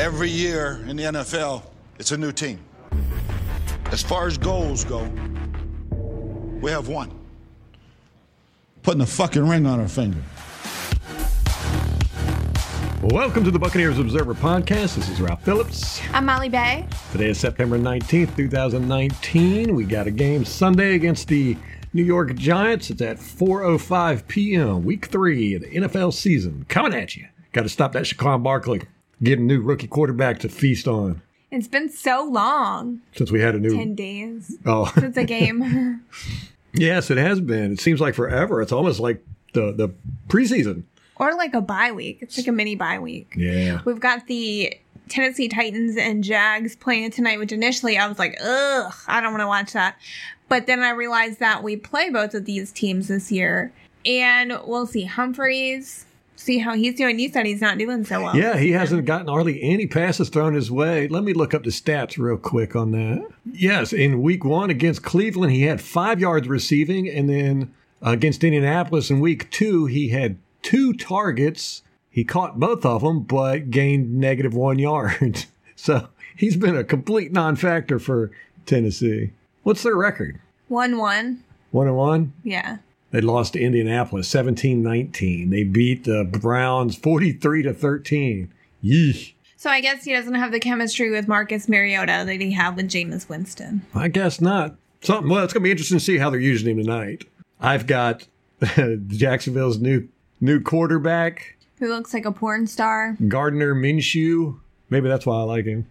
Every year in the NFL, it's a new team. As far as goals go, we have one. Putting a fucking ring on our finger. Welcome to the Buccaneers Observer Podcast. This is Ralph Phillips. I'm Molly Bay. Today is September 19th, 2019. We got a game Sunday against the New York Giants. It's at 4.05 p.m., week three of the NFL season. Coming at you. Got to stop that Saquon Barkley. Get a new rookie quarterback to feast on. It's been so long. Since we had a new 10 days Oh, since a game. yes, it has been. It seems like forever. It's almost like the the preseason. or like a bye week. It's like a mini bye week. Yeah. We've got the Tennessee Titans and Jags playing tonight, which initially I was like, ugh, I don't want to watch that. But then I realized that we play both of these teams this year. And we'll see Humphries, see how he's doing. You said he's not doing so well. Yeah, he hasn't gotten hardly any passes thrown his way. Let me look up the stats real quick on that. Yes, in week one against Cleveland, he had five yards receiving, and then against Indianapolis in week two, he had two targets. He caught both of them, but gained negative one yard. so he's been a complete non factor for Tennessee. What's their record? 1 1. One and one? Yeah. They lost to Indianapolis 17 19. They beat the Browns 43 to 13. Yeesh. So I guess he doesn't have the chemistry with Marcus Mariota that he had with Jameis Winston. I guess not. Something. Well, it's going to be interesting to see how they're using him tonight. I've got Jacksonville's new new quarterback, Who looks like a porn star. Gardner Minshew. Maybe that's why I like him.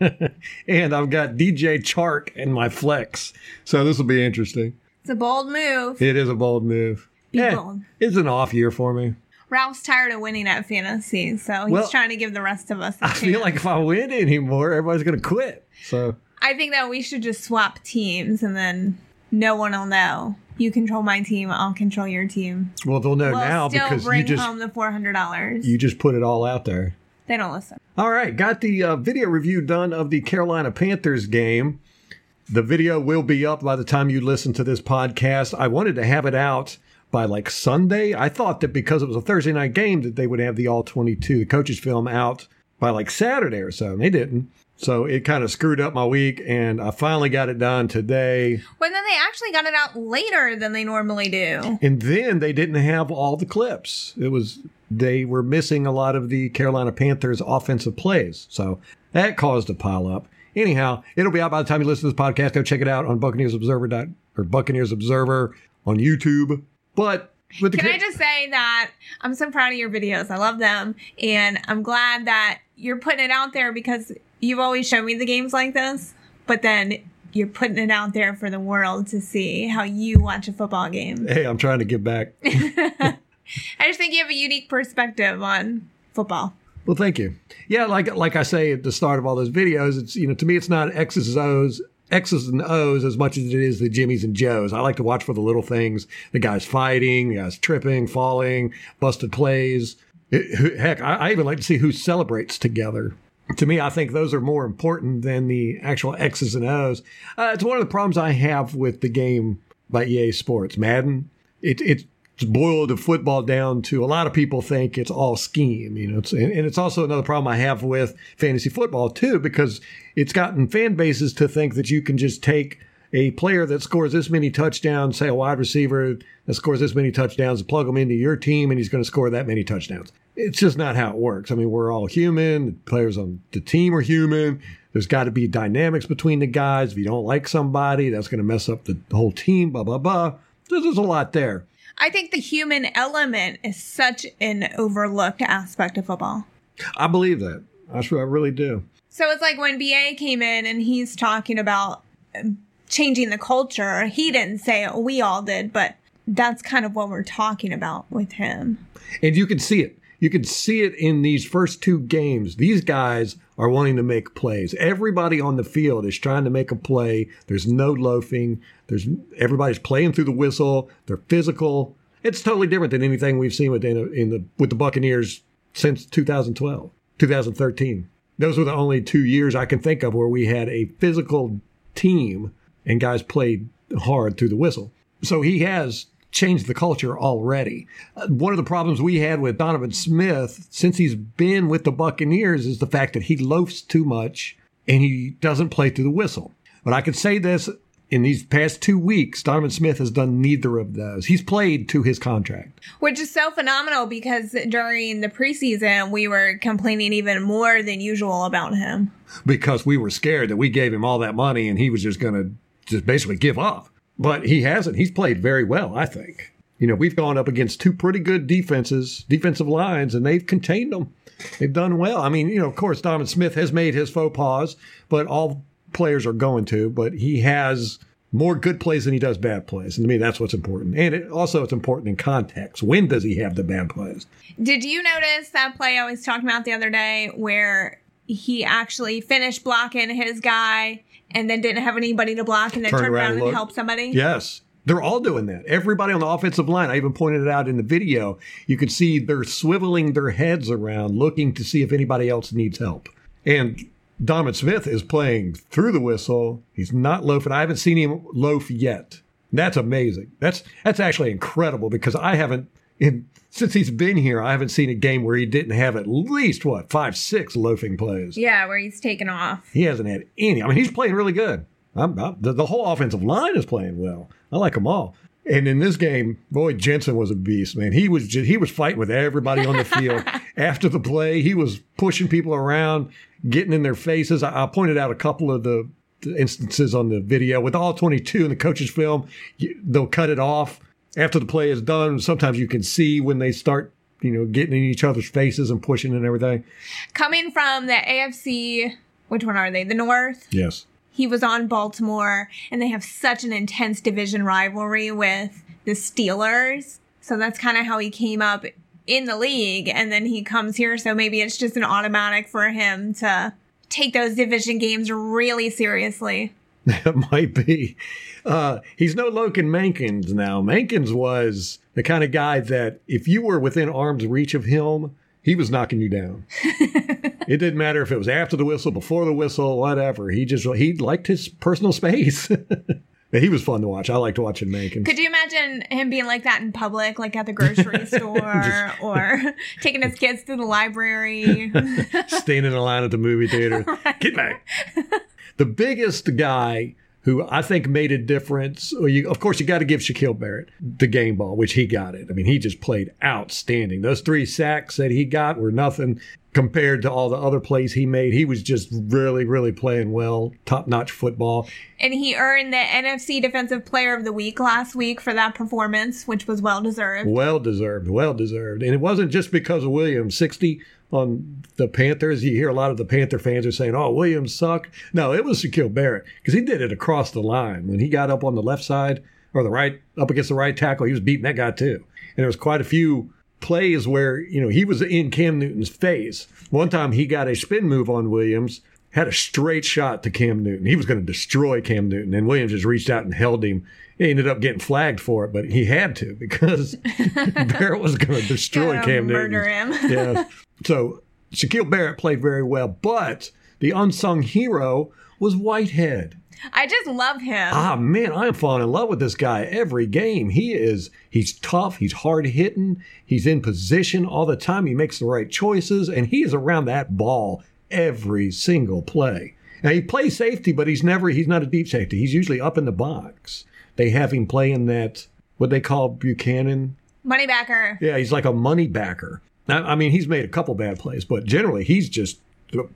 and I've got DJ Chark in my flex. So this will be interesting. It's a bold move. It is a bold move. Be Yeah, bold. It's an off year for me. Ralph's tired of winning at fantasy, so he's Well, trying to give the rest of us a I chance. feel like if I win anymore, everybody's going to quit. So I think that we should just swap teams and then no one will know. You control my team, I'll control your team. well, they'll know We'll now still because bring you just home the four hundred dollars. you just put it all out there. They don't listen. All right, got the uh, video review done of the Carolina Panthers game. The video will be up by the time you listen to this podcast. I wanted to have it out by like Sunday. I thought that because it was a Thursday night game that they would have the all 22, the coaches film out by like Saturday or so, and they didn't. So it kind of screwed up my week, and I finally got it done today. But then they actually got it out later than they normally do. And then they didn't have all the clips. It was they were missing a lot of the Carolina Panthers offensive plays. So that caused a pile up. Anyhow, it'll be out by the time you listen to this podcast. Go check it out on Buccaneers Observer dot or Buccaneers Observer on YouTube. But with the Can I just say that I'm so proud of your videos. I love them. And I'm glad that you're putting it out there because you've always shown me the games like this, but then you're putting it out there for the world to see how you watch a football game. hey, I'm trying to give back. I just think you have a unique perspective on football. Well, thank you. Yeah, like like I say at the start of all those videos, it's you know to me it's not X's and O's, X's and O's as much as it is the Jimmys and Joes. I like to watch for the little things: the guys fighting, the guys tripping, falling, busted plays. It- heck, I, I even like to see who celebrates together. To me, I think those are more important than the actual X's and O's. Uh, it's one of the problems I have with the game by EA Sports, Madden. It, it's boiled the football down to a lot of people think it's all scheme, you know. It's, and it's also another problem I have with fantasy football too, because it's gotten fan bases to think that you can just take a player that scores this many touchdowns, say a wide receiver that scores this many touchdowns, and plug him into your team, and he's going to score that many touchdowns. It's just not how it works. I mean, we're all human. The players on the team are human. There's got to be dynamics between the guys. If you don't like somebody, that's going to mess up the whole team. Blah blah blah. There's a lot there. I think the human element is such an overlooked aspect of football. I believe that. I sure I really do. So it's like when BA came in and he's talking about changing the culture. He didn't say it, we all did, but that's kind of what we're talking about with him. And you can see it. You can see it in these first two games. These guys are wanting to make plays. Everybody on the field is trying to make a play. There's no loafing. There's everybody's playing through the whistle. They're physical. It's totally different than anything we've seen with in, in the with the Buccaneers since 2012, 2013. Those were the only two years I can think of where we had a physical team and guys played hard through the whistle. So he has changed the culture already. Uh, one of the problems we had with Donovan Smith since he's been with the Buccaneers is the fact that he loafs too much and he doesn't play through the whistle. But I can say this in these past two weeks, Donovan Smith has done neither of those. He's played to his contract. Which is so phenomenal because during the preseason, we were complaining even more than usual about him. Because we were scared that we gave him all that money and he was just going to just basically give up. But he hasn't. He's played very well, I think. You know, we've gone up against two pretty good defenses, defensive lines, and they've contained them. They've done well. I mean, you know, of course, Donovan Smith has made his faux pas, but all players are going to. But he has more good plays than he does bad plays. And to me, that's what's important. And it, also, it's important in context. When does he have the bad plays? Did you notice that play I was talking about the other day where he actually finished blocking his guy and then didn't have anybody to block and then turned, around, and, and helped somebody? Yes. They're all doing that. Everybody on the offensive line, I even pointed it out in the video. You can see they're swiveling their heads around looking to see if anybody else needs help. And Donovan Smith is playing through the whistle. He's not loafing. I haven't seen him loaf yet. That's amazing. That's that's actually incredible because I haven't in since he's been here, I haven't seen a game where he didn't have at least what five, six loafing plays. Yeah, where he's taken off. He hasn't had any. I mean, he's playing really good. I'm, I'm, the, the whole offensive line is playing well. I like them all. And in this game, boy, Jensen was a beast, man. He was just, he was fighting with everybody on the field. After the play, he was pushing people around, getting in their faces. I, I pointed out a couple of the, the, instances on the video with all 22 in the coach's film. You, they'll cut it off after the play is done. Sometimes you can see when they start, you know, getting in each other's faces and pushing and everything. Coming from the AFC, which one are they? The North? Yes he was on Baltimore, and they have such an intense division rivalry with the Steelers. So that's kind of how he came up in the league, and then he comes here. So maybe it's just an automatic for him to take those division games really seriously. That might be. Uh, he's no Logan Mankins now. Mankins was the kind of guy that if you were within arm's reach of him, he was knocking you down. it didn't matter if it was after the whistle, before the whistle, whatever. He just he liked his personal space. he was fun to watch. I liked watching Macon. Could you imagine him being like that in public, like at the grocery store, just, or taking his kids to the library, standing in line at the movie theater? Right. Get back. The biggest guy who I think made a difference. Well, you, of course, you got to give Shaquille Barrett the game ball, which he got it. I mean, he just played outstanding. Those three sacks that he got were nothing compared to all the other plays he made. He was just really, really playing well, top notch football. And he earned the NFC Defensive Player of the Week last week for that performance, which was well deserved. Well deserved, well deserved. And it wasn't just because of Williams. 60 on the Panthers. You hear a lot of the Panther fans are saying, "Oh, Williams sucked." No, it was Shaquille Barrett because he did it across the line when he got up on the left side or the right up against the right tackle. He was beating that guy too, and there was quite a few plays where you know he was in Cam Newton's face. One time he got a spin move on Williams, had a straight shot to Cam Newton. He was going to destroy Cam Newton, and Williams just reached out and held him. He ended up getting flagged for it, but he had to because Barrett was going to destroy Cam murder Newton. him. yeah. So Shaquille Barrett played very well, but the unsung hero was Whitehead. I just love him. Ah man, I am falling in love with this guy every game. He is he's tough, he's hard hitting, he's in position all the time, he makes the right choices, and he is around that ball every single play. Now he plays safety, but he's never he's not a deep safety. He's usually up in the box. They have him playing that what they call Buchanan. Money backer. Yeah, he's like a money backer. I mean, he's made a couple bad plays, but generally he's just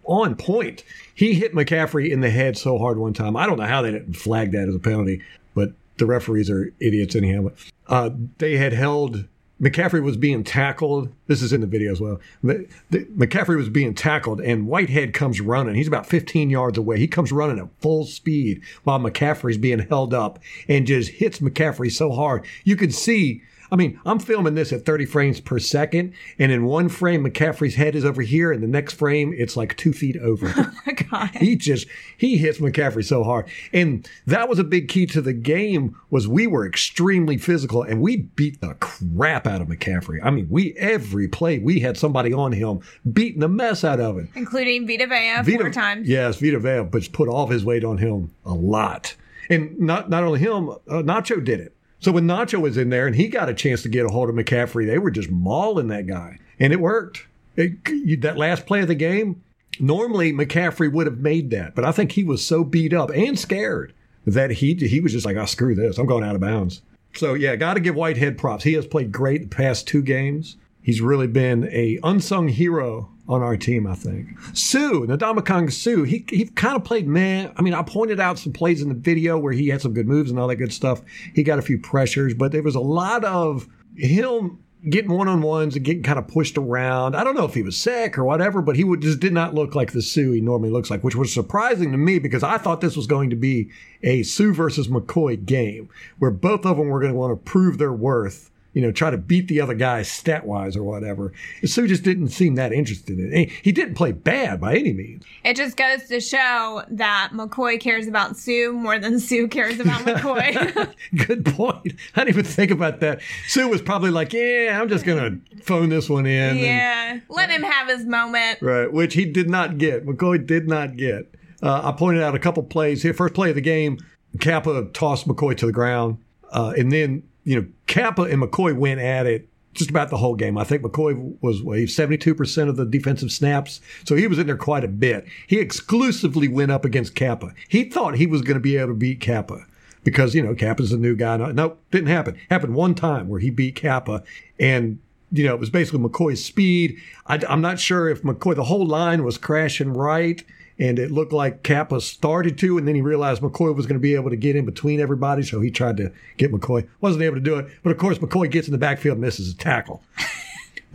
on point. He hit McCaffrey in the head so hard one time. I don't know how they didn't flag that as a penalty, but the referees are idiots anyhow. Uh, they had held McCaffrey was being tackled. This is in the video as well. McCaffrey was being tackled, and Whitehead comes running. He's about 15 yards away. He comes running at full speed while McCaffrey's being held up and just hits McCaffrey so hard. You can see I mean, I'm filming this at 30 frames per second, and in one frame, McCaffrey's head is over here, and the next frame, it's like two feet over. Oh my god! He just he hits McCaffrey so hard, and that was a big key to the game. Was we were extremely physical, and we beat the crap out of McCaffrey. I mean, we every play we had somebody on him beating the mess out of him, including Vita Vea Vita, four times. Yes, Vita Vea, but put all of his weight on him a lot, and not not only him, uh, Nacho did it. So when Nacho was in there and he got a chance to get a hold of McCaffrey, they were just mauling that guy, and it worked. It, that last play of the game, normally McCaffrey would have made that, but I think he was so beat up and scared that he he was just like, "Oh, screw this! I'm going out of bounds." So yeah, got to give Whitehead props. He has played great the past two games. He's really been a unsung hero on our team, I think. Suh, Ndamukong Suh, he, he kind of played man. I mean, I pointed out some plays in the video where he had some good moves and all that good stuff. He got a few pressures, but there was a lot of him getting one on ones and getting kind of pushed around. I don't know if he was sick or whatever, but he would, just did not look like the Suh he normally looks like, which was surprising to me because I thought this was going to be a Suh versus McCoy game where both of them were going to want to prove their worth you know, try to beat the other guy stat wise or whatever. Suh just didn't seem that interested in it. He didn't play bad by any means. It just goes to show that McCoy cares about Suh more than Suh cares about McCoy. Good point. I didn't even think about that. Suh was probably like, yeah, I'm just going to phone this one in. Yeah. And, Let him have his moment. Right. Which he did not get. McCoy did not get. Uh, I pointed out a couple plays here. First play of the game, Cappa tossed McCoy to the ground. Uh, and then you know, Cappa and McCoy went at it just about the whole game. I think McCoy was what, 72% of the defensive snaps. So he was in there quite a bit. He exclusively went up against Cappa. He thought he was going to be able to beat Cappa because, you know, Cappa's a new guy. No, no, didn't happen. Happened one time where he beat Cappa and you know, it was basically McCoy's speed. I, am not sure if McCoy, the whole line was crashing right and it looked like Cappa started to, and then he realized McCoy was going to be able to get in between everybody, so he tried to get McCoy. Wasn't able to do it, but of course McCoy gets in the backfield, misses a tackle.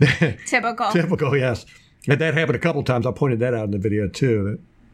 Typical. Typical, yes. And that happened a couple times. I pointed that out in the video too.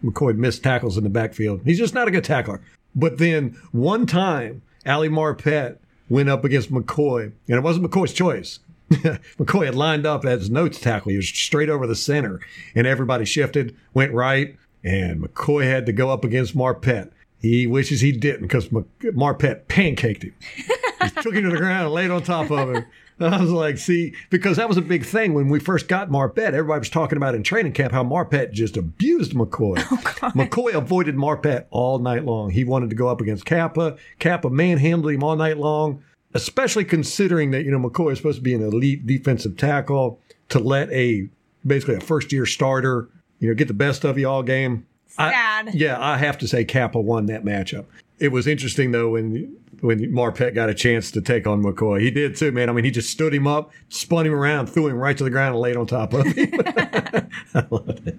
That McCoy missed tackles in the backfield. He's just not a good tackler. But then one time, Ali Marpet went up against McCoy, and it wasn't McCoy's choice. McCoy had lined up as nose tackle. He was straight over the center, and everybody shifted, went right, and McCoy had to go up against Marpet. He wishes he didn't because Marpet pancaked him. he took him to the ground and laid on top of him. I was like, see, because that was a big thing when we first got Marpet. Everybody was talking about in training camp how Marpet just abused McCoy. Oh, McCoy avoided Marpet all night long. He wanted to go up against Cappa. Cappa manhandled him all night long, especially considering that, you know, McCoy is supposed to be an elite defensive tackle to let a basically a first year starter you know, get the best of you all game. Sad. I, yeah, I have to say Cappa won that matchup. It was interesting though when when Marpet got a chance to take on McCoy. He did too, man. I mean, he just stood him up, spun him around, threw him right to the ground, and laid on top of him. I love it.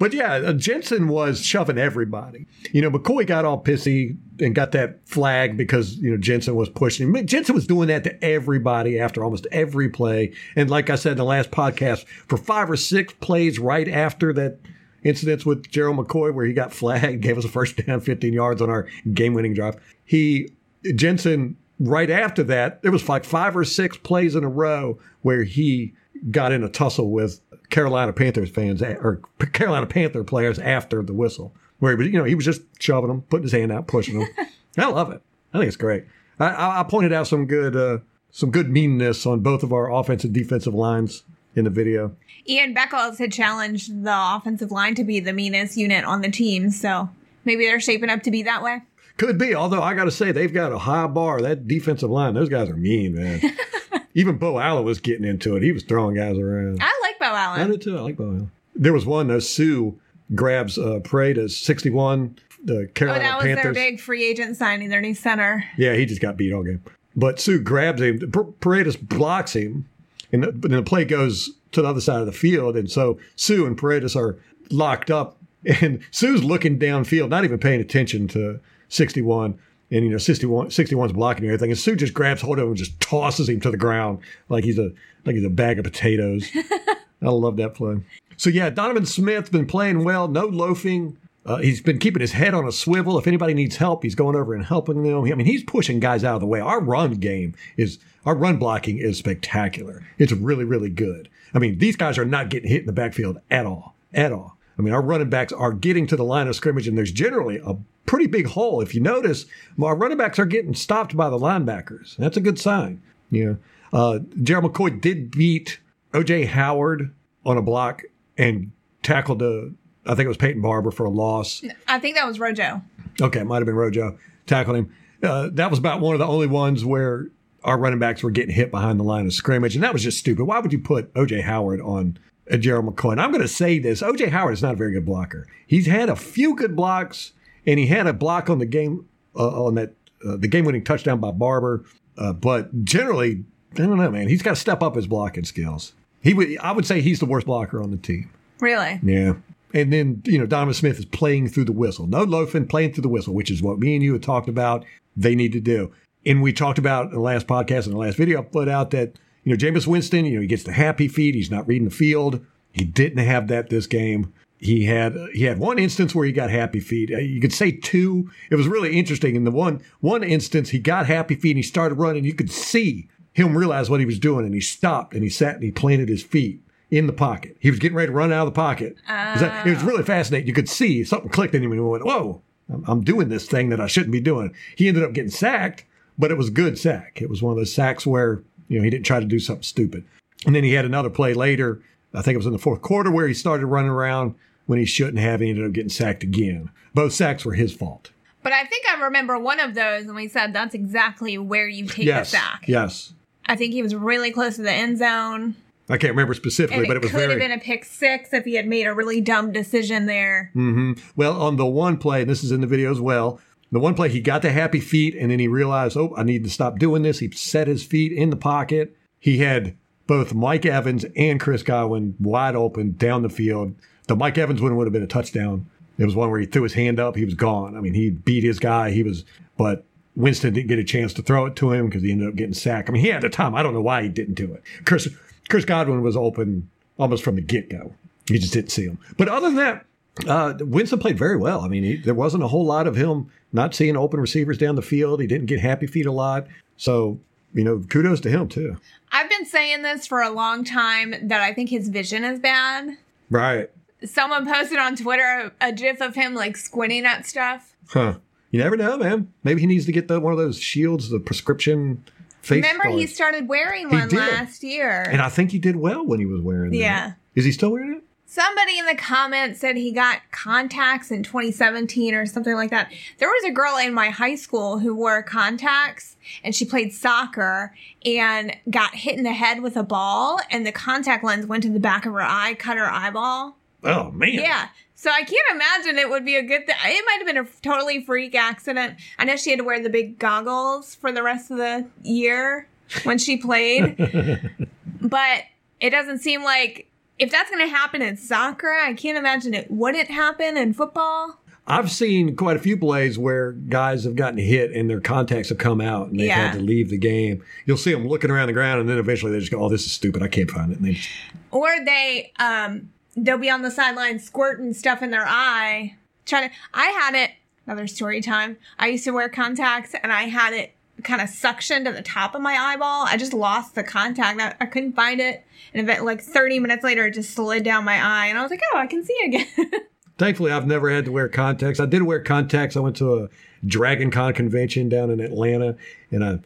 But yeah, uh, Jensen was shoving everybody. You know, McCoy got all pissy and got that flag because, you know, Jensen was pushing him. Jensen was doing that to everybody after almost every play. And like I said in the last podcast, for five or six plays right after that incidents with Gerald McCoy where he got flagged, gave us a first down, 15 yards on our game winning drive. He, Jensen, right after that, there was like five or six plays in a row where he got in a tussle with Carolina Panthers fans or Carolina Panther players after the whistle, where he was, you know, he was just shoving them, putting his hand out, pushing them. I love it. I think it's great. I, I pointed out some good, uh, some good meanness on both of our offensive defensive lines in the video. Ian Beckles had challenged the offensive line to be the meanest unit on the team, so maybe they're shaping up to be that way. Could be, although I got to say they've got a high bar. That defensive line, those guys are mean, man. Even Beau Allen was getting into it. He was throwing guys around. I Allen. I do too. I like Beau Allen. There was one, uh, Suh grabs uh, Paradis 61, the Carolina Oh, that was Panthers. their big free agent signing, their new center. Yeah, he just got beat all game. But Suh grabs him. P- Paradis blocks him, and the, but then the play goes to the other side of the field. And so Suh and Paradis are locked up, and Suh's looking downfield, not even paying attention to 61. And, you know, 61, 61's blocking everything. And Suh just grabs hold of him and just tosses him to the ground like he's a like he's a bag of potatoes. I love that play. So, yeah, Donovan Smith's been playing well, no loafing. Uh, he's been keeping his head on a swivel. If anybody needs help, he's going over and helping them. I mean, he's pushing guys out of the way. Our run game is, our run blocking is spectacular. It's really, really good. I mean, these guys are not getting hit in the backfield at all, at all. I mean, our running backs are getting to the line of scrimmage, and there's generally a pretty big hole. If you notice, our running backs are getting stopped by the linebackers. That's a good sign. Yeah. Uh, McCoy did beat OJ Howard on a block and tackled a, I think it was Peyton Barber for a loss. I think that was Rojo. Okay, it might have been Rojo tackled him. uh, that was about one of the only ones where our running backs were getting hit behind the line of scrimmage, and that was just stupid. Why would you put OJ Howard on uh, Gerald McCoy? And I'm going to say this: OJ Howard is not a very good blocker. He's had a few good blocks, and he had a block on the game uh, on that uh, the game-winning touchdown by Barber. Uh, but generally, I don't know, man. He's got to step up his blocking skills. He would, I would say, he's the worst blocker on the team. Really? Yeah. And then, you know, Donovan Smith is playing through the whistle. No loafing, playing through the whistle, which is what me and you had talked about they need to do. And we talked about in the last podcast and the last video I put out that, you know, Jameis Winston, you know, he gets the happy feet. He's not reading the field. He didn't have that this game. He had he had one instance where he got happy feet. Uh, you could say two. It was really interesting. In the one one instance, he got happy feet and he started running. You could see him realize what he was doing, and he stopped and he sat and he planted his feet in the pocket. He was getting ready to run out of the pocket. It was- It was really fascinating. You could see something clicked in him and he went, "Whoa, I'm, I'm doing this thing that I shouldn't be doing." He ended up getting sacked, but it was a good sack. It was one of those sacks where you know he didn't try to do something stupid. And then he had another play later. I think it was in the fourth quarter where he started running around when he shouldn't have. He ended up getting sacked again. Both sacks were his fault. But I think I remember one of those, and we said that's exactly where you take yes. the sack. Yes. I think he was really close to the end zone. I can't remember specifically, but it, it was could very. have been a pick six if he had made a really dumb decision there. hmm Well, on the one play, and this is in the video as well, the one play he got the happy feet, and then he realized, oh, I need to stop doing this. He set his feet in the pocket. He had both Mike Evans and Chris Godwin wide open down the field. The Mike Evans one would have been a touchdown. It was one where he threw his hand up, he was gone. I mean, he beat his guy. He was, but Winston didn't get a chance to throw it to him because he ended up getting sacked. I mean, he had the time. I don't know why he didn't do it. Chris Chris Godwin was open almost from the get go. You just didn't see him. But other than that, uh, Winston played very well. I mean, he, there wasn't a whole lot of him not seeing open receivers down the field. He didn't get happy feet a lot. So, you know, kudos to him too. I've been saying this for a long time that I think his vision is bad. Right. Someone posted on Twitter a, a gif of him like squinting at stuff. Huh. You never know, man. Maybe he needs to get the one of those shields, the prescription face. Remember, he started wearing one last year. and I think he did well when he was wearing that. Yeah. Is he still wearing it? Somebody in the comments said he got contacts in 2017 or something like that. There was a girl in my high school who wore contacts and she played soccer and got hit in the head with a ball and the contact lens went to the back of her eye, cut her eyeball. Oh man. Yeah. So I can't imagine it would be a good thing. It might have been a totally freak accident. I know she had to wear the big goggles for the rest of the year when she played. but it doesn't seem like if that's going to happen in soccer, I can't imagine it wouldn't happen in football. I've seen quite a few plays where guys have gotten hit and their contacts have come out and they've Yeah. had to leave the game. You'll see them looking around the ground and then eventually they just go, "Oh, this is stupid. I can't find it." And they just, Or they um they'll be on the sideline squirting stuff in their eye. Trying to I had it another story time. I used to wear contacts and I had it kind of suctioned to the top of my eyeball. I just lost the contact. I, I couldn't find it. And like 30 minutes later it just slid down my eye and I was like, "Oh, I can see again." Thankfully, I've never had to wear contacts. I did wear contacts. I went to a Dragon Con convention down in Atlanta, and I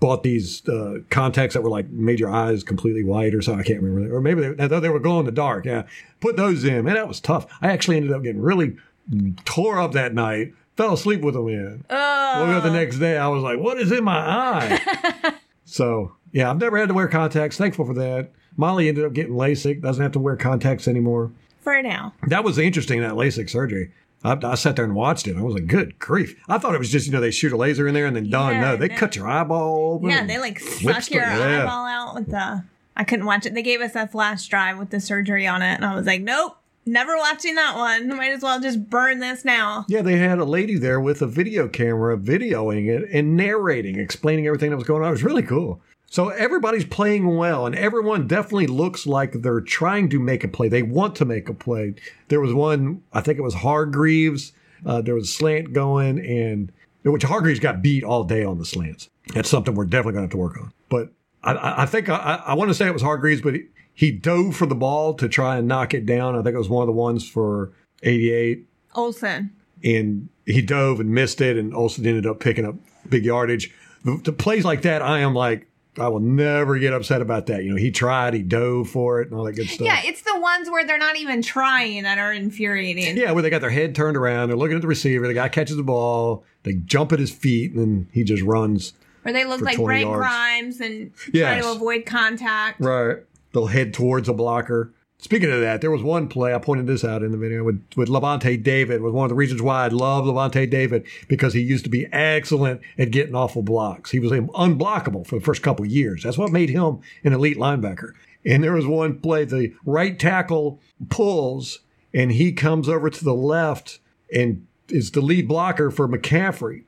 bought these uh, contacts that were like made your eyes completely white or something. I can't remember, or maybe they, they were glow in the dark. Yeah, put those in, man. That was tough. I actually ended up getting really tore up that night. Fell asleep with them in. oh. Woke up the next day, I was like, "What is in my eye?" so yeah, I've never had to wear contacts. Thankful for that. Molly ended up getting LASIK. Doesn't have to wear contacts anymore. For now. That was interesting, that LASIK surgery. I, I sat there and watched it. I was like, good grief. I thought it was just, you know, they shoot a laser in there and then done. Yeah, no, they no. cut your eyeball open. Yeah, they like suck your yeah. eyeball out with the. I couldn't watch it. They gave us a flash drive with the surgery on it, and I was like, nope, never watching that one. Might as well just burn this now. Yeah, they had a lady there with a video camera videoing it and narrating, explaining everything that was going on. It was really cool. So everybody's playing well, and everyone definitely looks like they're trying to make a play. They want to make a play. There was one, I think it was Hargreaves. Uh, there was a slant going, and which Hargreaves got beat all day on the slants. That's something we're definitely going to have to work on. But I- I, think I, I want to say it was Hargreaves, but he, he dove for the ball to try and knock it down. I think it was one of the ones for 88 Olsen. and he dove and missed it, and Olsen ended up picking up big yardage. The, the plays like that, I am like, I will never get upset about that. You know, he tried, he dove for it, and all that good stuff. Yeah, it's the ones where they're not even trying that are infuriating. Yeah, where they got their head turned around, they're looking at the receiver, the guy catches the ball, they jump at his feet, and then he just runs. Where they look like 20 Brent yards. Grimes and Yes. try to avoid contact. Right. They'll head towards a blocker. Speaking of that, there was one play, I pointed this out in the video with, with Lavonte David, was one of the reasons why I love Lavonte David, because he used to be excellent at getting awful blocks. He was unblockable for the first couple of years. That's what made him an elite linebacker. And there was one play, the right tackle pulls, and he comes over to the left and is the lead blocker for McCaffrey.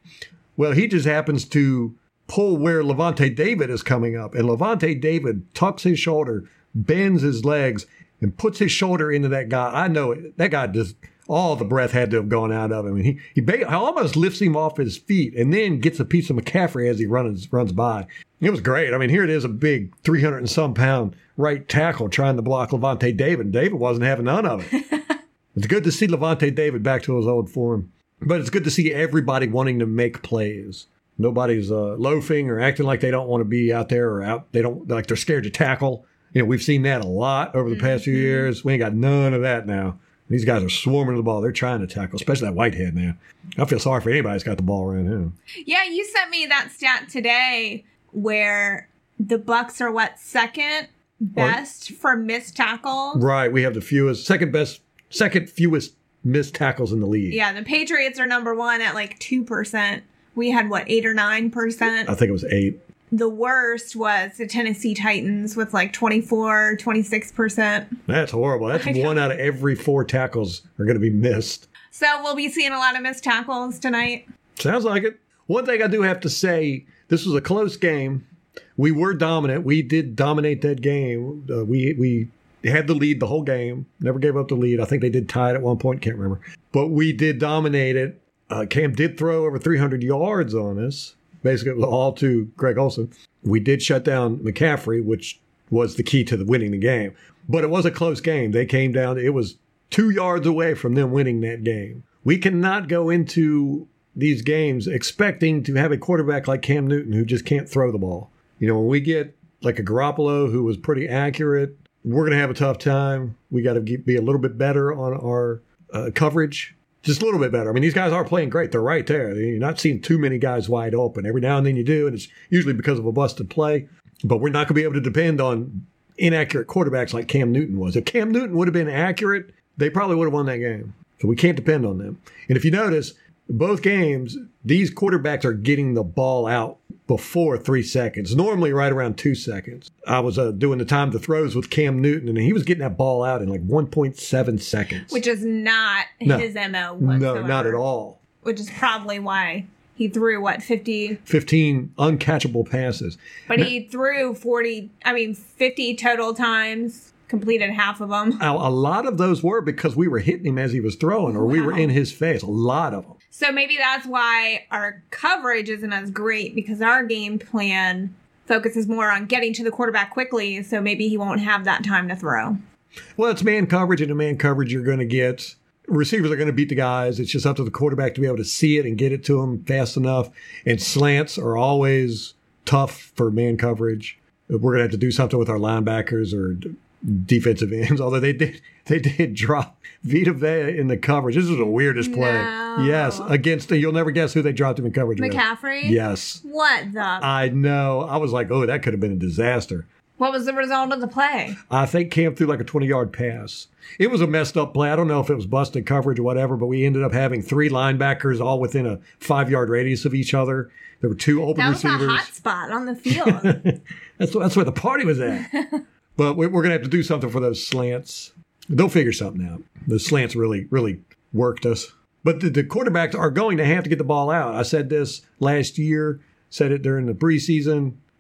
Well, he just happens to pull where Lavonte David is coming up, and Lavonte David tucks his shoulder, bends his legs, and puts his shoulder into that guy. I know it. That guy just all the breath had to have gone out of him. And he he ba- almost lifts him off his feet, and then gets a piece of McCaffrey as he runs runs by. It was great. I mean, here it is, a big three hundred and some pound right tackle trying to block Lavonte David. David wasn't having none of it. It's good to see Lavonte David back to his old form, but it's good to see everybody wanting to make plays. Nobody's uh, loafing or acting like they don't want to be out there or out. They don't like they're scared to tackle. You know, we've seen that a lot over the past few mm-hmm. years. We ain't got none of that now. These guys are swarming to the ball. They're trying to tackle, especially that Whitehead man. I feel sorry for anybody that's got the ball around him. Yeah, you sent me that stat today where the Bucs are what second best for missed tackles. Right, we have the fewest, second best, second fewest missed tackles in the league. Yeah, the Patriots are number one at like two percent. We had what eight or nine percent. I think it was eight. The worst was the Tennessee Titans with like 24, 26 percent. That's horrible. That's one out of every four tackles are going to be missed. So we'll be seeing a lot of missed tackles tonight. Sounds like it. One thing I do have to say, this was a close game. We were dominant. We did dominate that game. Uh, we we had the lead the whole game. Never gave up the lead. I think they did tie it at one point. Can't remember. But we did dominate it. Uh, Cam did throw over 300 yards on us. Basically, all to Greg Olsen. We did shut down McCaffrey, which was the key to the winning the game. But it was a close game. They came down. It was two yards away from them winning that game. We cannot go into these games expecting to have a quarterback like Cam Newton who just can't throw the ball. You know, when we get like a Garoppolo who was pretty accurate, we're going to have a tough time. We got to be a little bit better on our uh, coverage, just a little bit better. I mean, these guys are playing great. They're right there. You're not seeing too many guys wide open. Every now and then you do, and it's usually because of a busted play. But we're not going to be able to depend on inaccurate quarterbacks like Cam Newton was. If Cam Newton would have been accurate, they probably would have won that game. So we can't depend on them. And if you notice, both games, these quarterbacks are getting the ball out before three seconds, normally right around two seconds. I was uh, doing the time to throws with Cam Newton, and he was getting that ball out in like 1.7 seconds. which is not No. his mo. Whatsoever, no, not at all. Which is probably why he threw what fifty, 15 uncatchable passes. but he threw forty. I mean, fifty total times. Completed half of them. A, a lot of those were because we were hitting him as he was throwing, or we were in his face. A lot of them. So maybe that's why our coverage isn't as great because our game plan focuses more on getting to the quarterback quickly. So maybe he won't have that time to throw. Well, it's man coverage, and the man coverage you're going to get. Receivers are going to beat the guys. It's just up to the quarterback to be able to see it and get it to them fast enough. And slants are always tough for man coverage. We're going to have to do something with our linebackers or defensive ends. Although they did, they did drop Vita Vea in the coverage. This is the weirdest play. No. Yes, against you'll never guess who they dropped him in coverage. with. McCaffrey. Yes, What the? I know. I was like, oh, that could have been a disaster. what was the result of the play? I think Cam threw like a 20 yard pass. It was a messed up play. I don't know if it was busted coverage or whatever, but we ended up having three linebackers all within a five yard radius of each other. There were two open That was a receivers. hot spot on the field. That's, that's where the party was at. but we're going to have to do something for those slants. They'll figure something out. The slants really, really worked us. But the, the quarterbacks are going to have to get the ball out. I said this last year, said it during the preseason,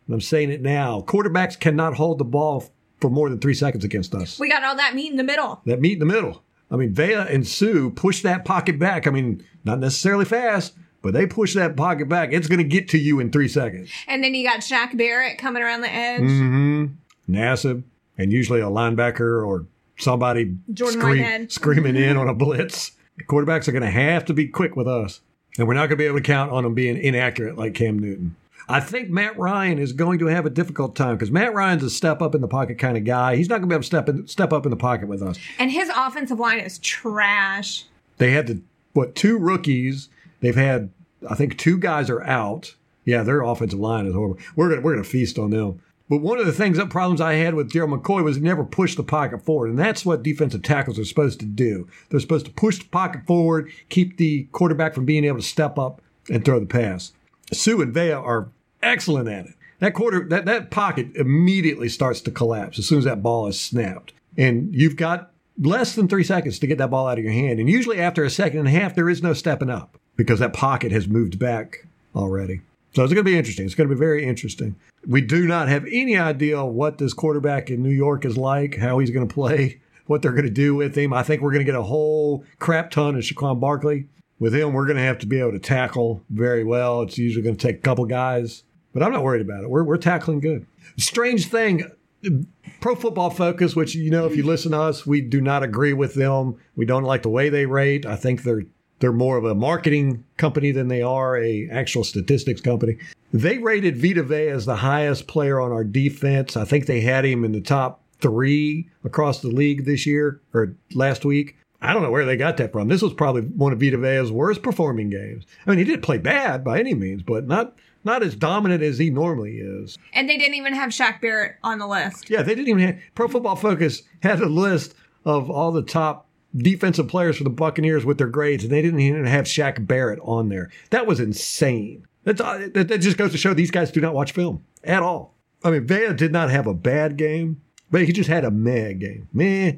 and I'm saying it now. Quarterbacks cannot hold the ball for more than three seconds against us. we got all that meat in the middle. that meat in the middle. I mean, Vea and Suh push that pocket back. I mean, not necessarily fast, but they push that pocket back. It's going to get to you in three seconds. And then you got Shaq Barrett coming around the edge. Mm-hmm. Nassib, and usually a linebacker or somebody scream- screaming in on a blitz. Quarterbacks are going to have to be quick with us, and we're not going to be able to count on them being inaccurate like Cam Newton. I think Matt Ryan is going to have a difficult time because Matt Ryan's a step up in the pocket kind of guy. He's not going to be able to step in, step up in the pocket with us. And his offensive line is trash. They had the what two rookies? They've had I think two guys are out. Yeah, their offensive line is horrible. We're gonna we're gonna feast on them. But one of the things that problems I had with Gerald McCoy was he never pushed the pocket forward, and that's what defensive tackles are supposed to do. They're supposed to push the pocket forward, keep the quarterback from being able to step up and throw the pass. Suh and Vea are excellent at it. That quarter that, that pocket immediately starts to collapse as soon as that ball is snapped. And you've got less than three seconds to get that ball out of your hand. And usually after a second and a half, there is no stepping up because that pocket has moved back already. So it's going to be interesting. It's going to be very interesting. We do not have any idea what this quarterback in New York is like, how he's going to play, what they're going to do with him. I think we're going to get a whole crap ton of Saquon Barkley. With him, we're going to have to be able to tackle very well. It's usually going to take a couple guys, but I'm not worried about it. We're, we're tackling good. Strange thing, Pro Football Focus, which, you know, if you listen to us, we do not agree with them. We don't like the way they rate. I think they're they're more of a marketing company than they are a actual statistics company. They rated Vita Vea as the highest player on our defense. I think they had him in the top three across the league this year or last week. I don't know where they got that from. This was probably one of Vita Vea's worst performing games. I mean, he didn't play bad by any means, but not not as dominant as he normally is. And they didn't even have Shaq Barrett on the list. Yeah, they didn't even have Pro Football Focus had a list of all the top defensive players for the Buccaneers with their grades, and they didn't even have Shaq Barrett on there. That was insane. That's, uh, that, just goes to show these guys do not watch film at all. I mean, Vea did not have a bad game, but he just had a meh game. Meh.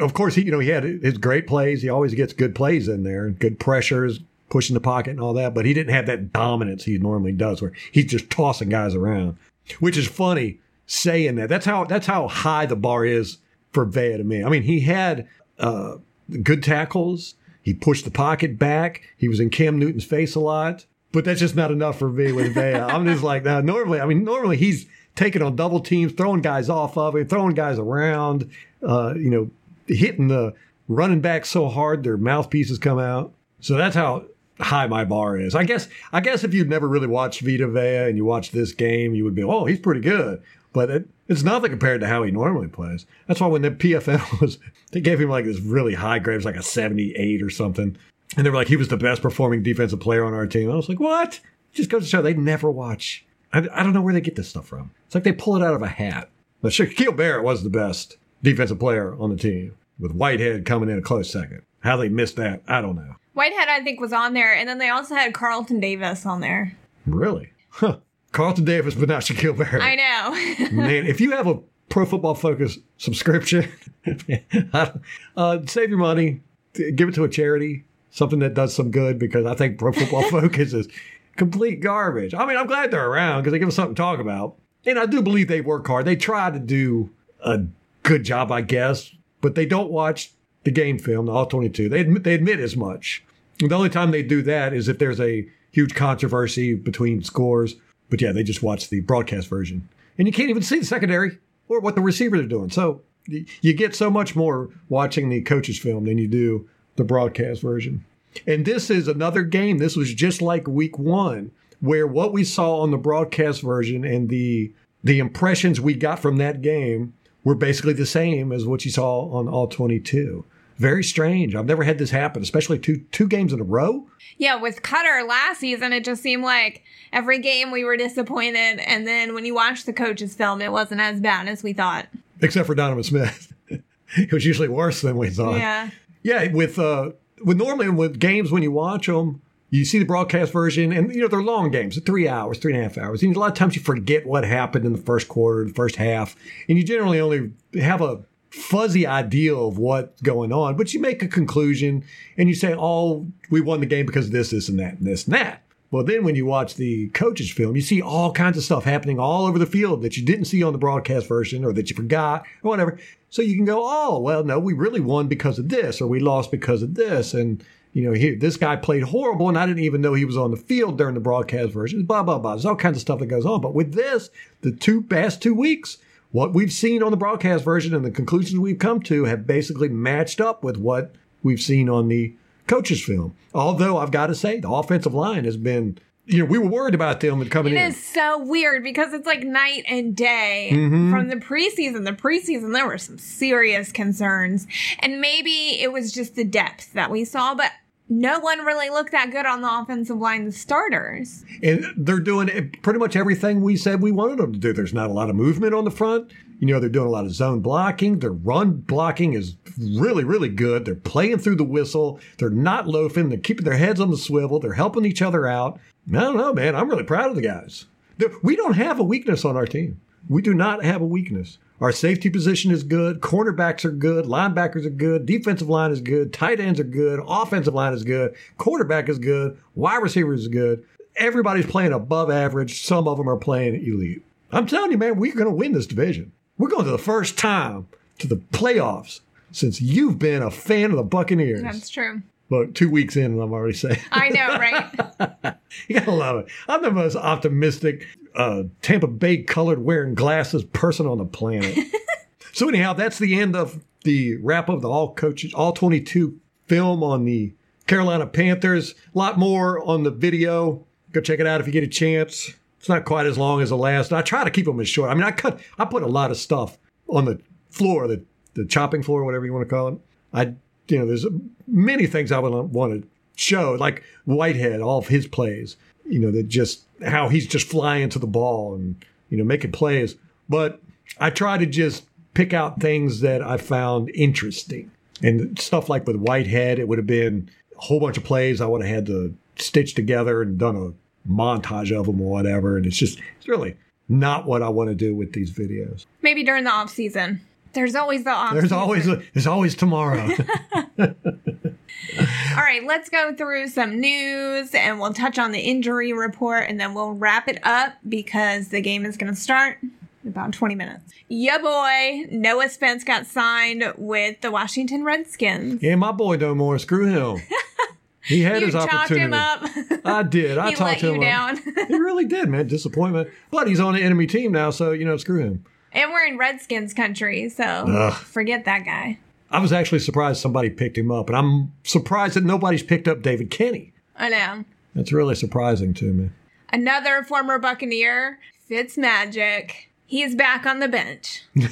Of course, he you know he had his great plays. He always gets good plays in there, good pressures, pushing the pocket and all that. But he didn't have that dominance he normally does, where he's just tossing guys around. Which is funny saying that. That's how that's how high the bar is for Vea to me. I mean, he had uh, good tackles. He pushed the pocket back. He was in Cam Newton's face a lot. But that's just not enough for me with Vea. I'm just like, now, normally, I mean, normally he's taking on double teams, throwing guys off of it, throwing guys around, uh, you know, hitting the running back so hard their mouthpieces come out. So that's how high my bar is. I guess I guess if you'd never really watched Vita Vea and you watch this game, you would be, oh, he's pretty good. But it, it's nothing compared to how he normally plays. That's why when the PFL was, they gave him like this really high grade, it was like a 78 or something. And they were like, he was the best performing defensive player on our team. I was like, what? Just goes to show they never watch. I, I don't know where they get this stuff from. It's like they pull it out of a hat. But Shaquille Barrett was the best defensive player on the team, with Whitehead coming in a close second. How they missed that, I don't know. Whitehead, I think, was on there, and then they also had Carlton Davis on there. Really? Huh. Carlton Davis, but not Shaquille Barrett. I know. Man, if you have a Pro Football Focus subscription, uh, save your money, give it to a charity, something that does some good, because I think Pro Football Focus is complete garbage. I mean, I'm glad they're around because they give us something to talk about. And I do believe they work hard. They try to do a good job, I guess, but they don't watch the game film, the all 22. They admit, they admit as much. And the only time they do that is if there's a huge controversy between scores. But yeah, they just watch the broadcast version. And you can't even see the secondary or what the receivers are doing. So you get so much more watching the coaches film than you do the broadcast version. And this is another game. This was just like week one, where what we saw on the broadcast version and the the impressions we got from that game were basically the same as what you saw on all 22. Very strange. I've never had this happen, especially two two games in a row. Yeah, with Koetter last season, it just seemed like every game we were disappointed, and then when you watch the coaches film, it wasn't as bad as we thought. Except for Donovan Smith, it was usually worse than we thought. Yeah, yeah. With uh, with normally with games when you watch them, you see the broadcast version, and you know they're long games, three hours, three and a half hours. And a lot of times you forget what happened in the first quarter, the first half, and you generally only have a fuzzy idea of what's going on. But you make a conclusion, and you say, "Oh, we won the game because of this, this, and that, and this, and that." Well, then when you watch the coaches film, you see all kinds of stuff happening all over the field that you didn't see on the broadcast version or that you forgot or whatever. So you can go, oh, well, no, we really won because of this or we lost because of this. And, you know, here, this guy played horrible and I didn't even know he was on the field during the broadcast version, blah, blah, blah. There's all kinds of stuff that goes on. But with this, the two past two weeks, what we've seen on the broadcast version and the conclusions we've come to have basically matched up with what we've seen on the coaches film. Although I've got to say, the offensive line has been you know, we were worried about them coming It in. is so weird because it's like night and day Mm-hmm. from the preseason. The preseason, there were some serious concerns. And maybe it was just the depth that we saw, but no one really looked that good on the offensive line, the starters. and they're doing pretty much everything we said we wanted them to do. There's not a lot of movement on the front. You know, they're doing a lot of zone blocking. Their run blocking is really, really good. They're playing through the whistle. They're not loafing. They're keeping their heads on the swivel. They're helping each other out. I don't know, man. I'm really proud of the guys. We don't have a weakness on our team. We do not have a weakness. Our safety position is good. Cornerbacks are good. Linebackers are good. Defensive line is good. Tight ends are good. Offensive line is good. Quarterback is good. Wide receivers is good. Everybody's playing above average. Some of them are playing elite. I'm telling you, man, we're going to win this division. We're going to the first time to the playoffs since you've been a fan of the Buccaneers. That's true. Look, two weeks in, and I'm already saying. I know, right? You gotta love it. I'm the most optimistic uh, Tampa Bay colored wearing glasses person on the planet. so anyhow, that's the end of the wrap of the all coaches, all 22 film on the Carolina Panthers. A lot more on the video. Go check it out if you get a chance. It's not quite as long as the last. I try to keep them as short. I mean, I cut, I put a lot of stuff on the floor, the the chopping floor, whatever you want to call it. I, you know, there's many things I would want to show, like Whitehead, all of his plays. You know, that just how he's just flying to the ball and you know making plays. But I try to just pick out things that I found interesting and stuff like with Whitehead. It would have been a whole bunch of plays I would have had to stitch together and done a montage of them or whatever. And it's just it's really not what I want to do with these videos. Maybe during the off season. There's always the off. There's always there's always tomorrow. All right, let's go through some news and we'll touch on the injury report and then we'll wrap it up because the game is going to start in about 20 minutes. Yeah, boy, Noah Spence got signed with the Washington Redskins. yeah, my boy no more. Screw him. He had You his opportunity. him up. I did. I talked let him you up. down. He really did, man. Disappointment. But he's on the enemy team now, so you know, screw him. And we're in Redskins country, so Ugh. forget that guy. I was actually surprised somebody picked him up, and I'm surprised that nobody's picked up David Kenny. I know. That's really surprising to me. Another former Buccaneer, Fitzmagic. He's back on the bench.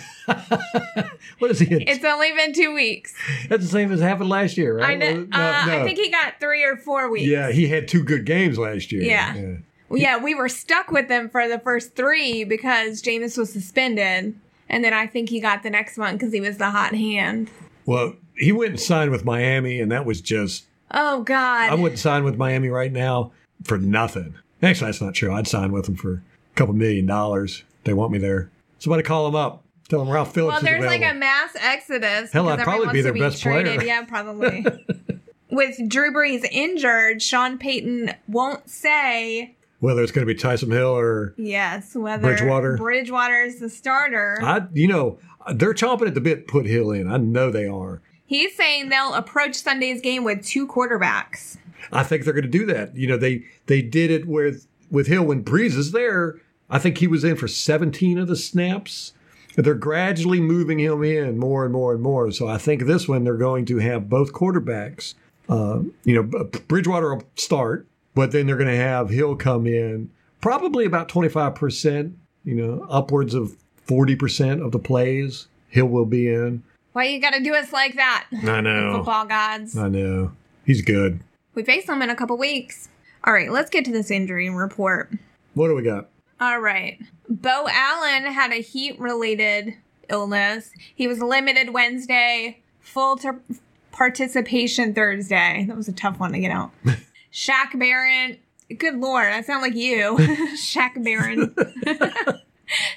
What is he? It's only been two weeks. That's the same as happened last year, right? I know. No, uh, I think he got three or four weeks. Yeah, he had two good games last year. Yeah. Well, yeah, we were stuck with them for the first three because Jameis was suspended. And then I think he got the next one because he was the hot hand. Well, he went and signed with Miami, and that was just. Oh, God. I wouldn't sign with Miami right now for nothing. Actually, that's not true. I'd sign with them for a couple million dollars. They want me there. Somebody call them up. Tell them Ralph Phillips well, there's like a mass exodus. Hell, I'd probably be their to best player. Yeah, probably. With Drew Brees injured, Sean Payton won't say Whether it's going to be Taysom Hill or yes whether Bridgewater. Bridgewater is the starter. I, you know, they're chomping at the bit put Hill in. I know they are. He's saying they'll approach Sunday's game with two quarterbacks. I think they're going to do that. You know, they they did it with with Hill when Brees is there. I think he was in for 17 of the snaps. They're gradually moving him in more and more and more. So I think this one they're going to have both quarterbacks. Uh, you know, Bridgewater will start, but then they're going to have Hill come in probably about 25%, you know, upwards of 40% of the plays Hill will be in. Why you got to do us like that? I know. Football gods. I know. He's good. We face him in a couple weeks. All right, let's get to this injury report. What do we got? All right. Beau Allen had a heat related illness. He was limited Wednesday, full ter- participation Thursday. That was a tough one to get out. Shaq Barrett. Good lord, I sound like you. Shaq Barrett.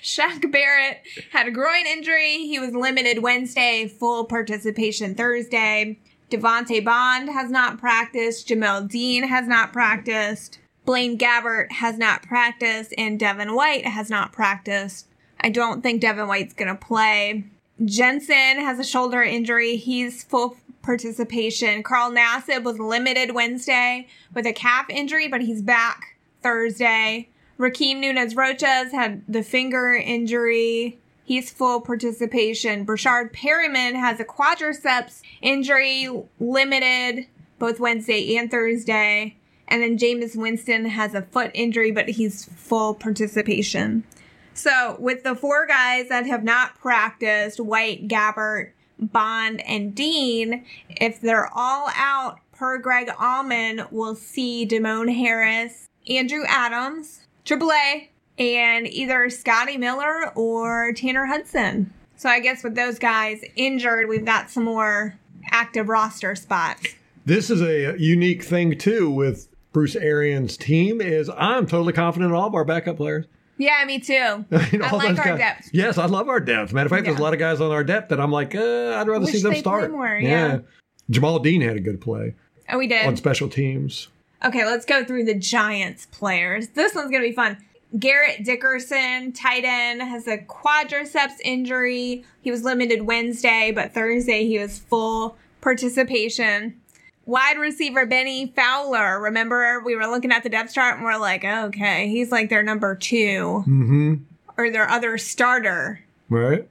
Shaq Barrett had a groin injury. He was limited Wednesday, full participation Thursday. Devante Bond has not practiced. Jamel Dean has not practiced. Blaine Gabbert has not practiced. And Devin White has not practiced. I don't think Devin White's going to play. Jensen has a shoulder injury. He's full participation. Carl Nassib was limited Wednesday with a calf injury, but he's back Thursday. Rakeem Nunez Roches had the finger injury. He's full participation. Breshad Perriman has a quadriceps injury, limited both Wednesday and Thursday. And then Jameis Winston has a foot injury, but he's full participation. So, with the four guys that have not practiced, White, Gabbert, Bond, and Dean, if they're all out per Greg Auman, we'll see Demone Harris, Andrew Adams, Triple A, and either Scotty Miller or Tanner Hudson. So I guess with those guys injured, we've got some more active roster spots. This is a unique thing too with Bruce Arians' team. Is I'm totally confident in all of our backup players. Yeah, me too. I, like our guys, depth. Yes, I love our depth. Matter of fact, Yeah. there's a lot of guys on our depth that I'm like, uh, I'd rather Wish see them start. more, yeah. Jamel Dean had a good play Oh, we did. on special teams. Okay, let's go through the Giants players. This one's going to be fun. Garrett Dickerson, tight end, has a quadriceps injury. He was limited Wednesday, but Thursday he was full participation. Wide receiver Bennie Fowler. Remember, we were looking at the depth chart and we're like, okay, he's like their number two Mm-hmm. or their other starter. Right.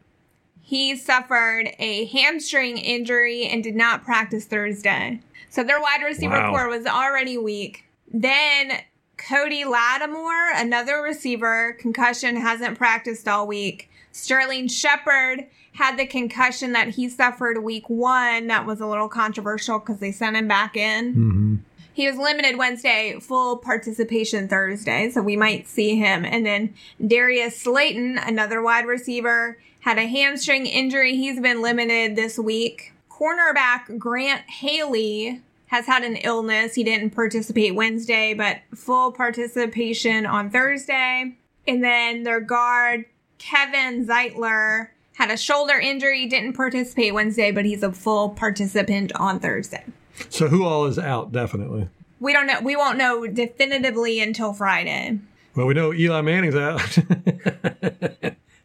He suffered a hamstring injury and did not practice Thursday. So their wide receiver Wow. core was already weak. Then Cody Latimer, another receiver, concussion, hasn't practiced all week. Sterling Shepard had the concussion that he suffered week one. That was a little controversial because they sent him back in. Mm-hmm. He was limited Wednesday, full participation Thursday, so we might see him. And then Darius Slayton, another wide receiver, had a hamstring injury. He's been limited this week. Cornerback Grant Haley has had an illness. He didn't participate Wednesday, but full participation on Thursday. And then their guard Kevin Zeitler had a shoulder injury, didn't participate Wednesday, but he's a full participant on Thursday. So who all is out? Definitely. We don't know. We won't know definitively until Friday. Well, we know Eli Manning's out.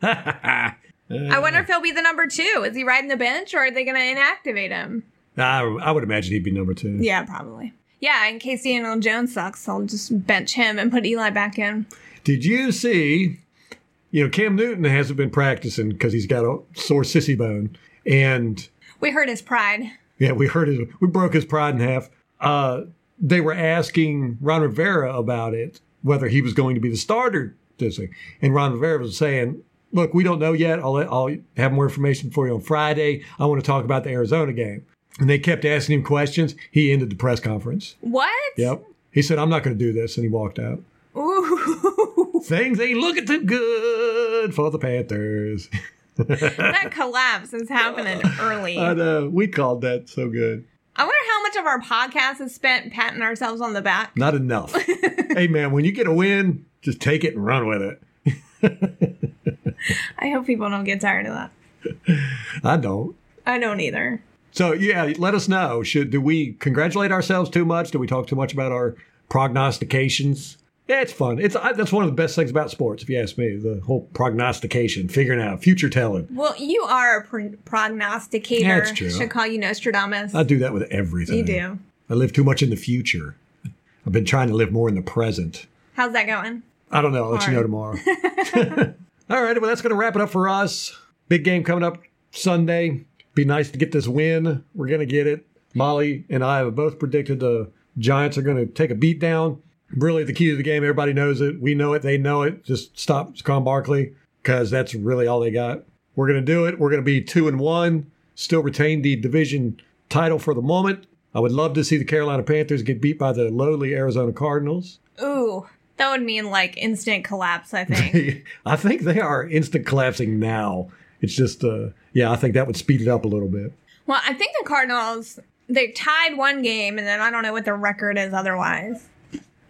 I wonder if he'll be the number two. Is he riding the bench or are they going to inactivate him? I, I would imagine he'd be number two. Yeah, probably. Yeah, in case Daniel Jones sucks, I'll just bench him and put Eli back in. Did you see? You know, Cam Newton hasn't been practicing because he's got a sore sissy bone, and We hurt his pride. yeah, we hurt his, we broke his pride in half. Uh, they were asking Ron Rivera about it, whether he was going to be the starter this week, and Ron Rivera was saying, "Look, we don't know yet. I'll let, I'll have more information for you on Friday. I want to talk about the Arizona game." And they kept asking him questions. He ended the press conference. What? Yep. He said, "I'm not going to do this," and he walked out. Things ain't looking too good for the Panthers. that collapse is happening early. I know. We called that so good. I wonder how much of our podcast is spent patting ourselves on the back. Not enough. hey, man, when you get a win, just take it and run with it. I hope people don't get tired of that. I don't. I don't either. So, yeah, let us know. Should Do we congratulate ourselves too much? Do we talk too much about our prognostications? Yeah, it's fun. It's I, That's one of the best things about sports, if you ask me. The whole prognostication, figuring out, future telling. Well, you are a pr- prognosticator. That's true. Should call you Nostradamus. I do that with everything. you do. I live too much in the future. I've been trying to live more in the present. How's that going? I don't know. I'll let you know tomorrow. All right. Well, that's going to wrap it up for us. Big game coming up Sunday. Be nice to get this win. We're going to get it. Molly and I have both predicted the Giants are going to take a beat down. Really, the key to the game, everybody knows it. We know it. They know it. Just stop Saquon Barkley because that's really all they got. We're going to do it. We're going to be two and one, still retain the division title for the moment. I would love to see the Carolina Panthers get beat by the lowly Arizona Cardinals. Ooh, that would mean like instant collapse, I think. I think they are instant collapsing now. It's just, uh, yeah, I think that would speed it up a little bit. well, I think the Cardinals, they tied one game and then I don't know what their record is otherwise.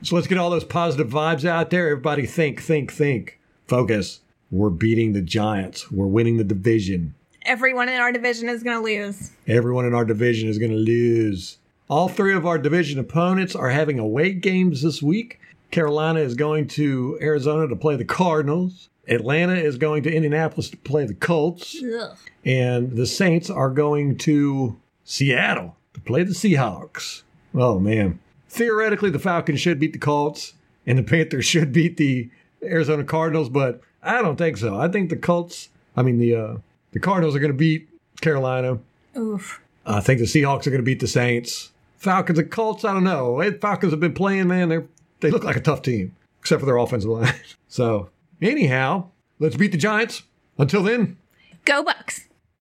So let's get all those positive vibes out there. Everybody think, think, think. Focus. We're beating the Giants. We're winning the division. Everyone in our division is going to lose. Everyone in our division is going to lose. All three of our division opponents are having away games this week. Carolina is going to Arizona to play the Cardinals. Atlanta is going to Indianapolis to play the Colts. Ugh. and the Saints are going to Seattle to play the Seahawks. Oh man. Theoretically the Falcons should beat the Colts and the Panthers should beat the Arizona Cardinals, but I don't think so. I think the Colts, I mean the uh the Cardinals are going to beat Carolina. Oof. I think the Seahawks are going to beat the Saints. Falcons and Colts, I don't know. The Falcons have been playing, man. They they look like a tough team, except for their offensive line. So anyhow, let's beat the Giants. Until then. Go Bucs.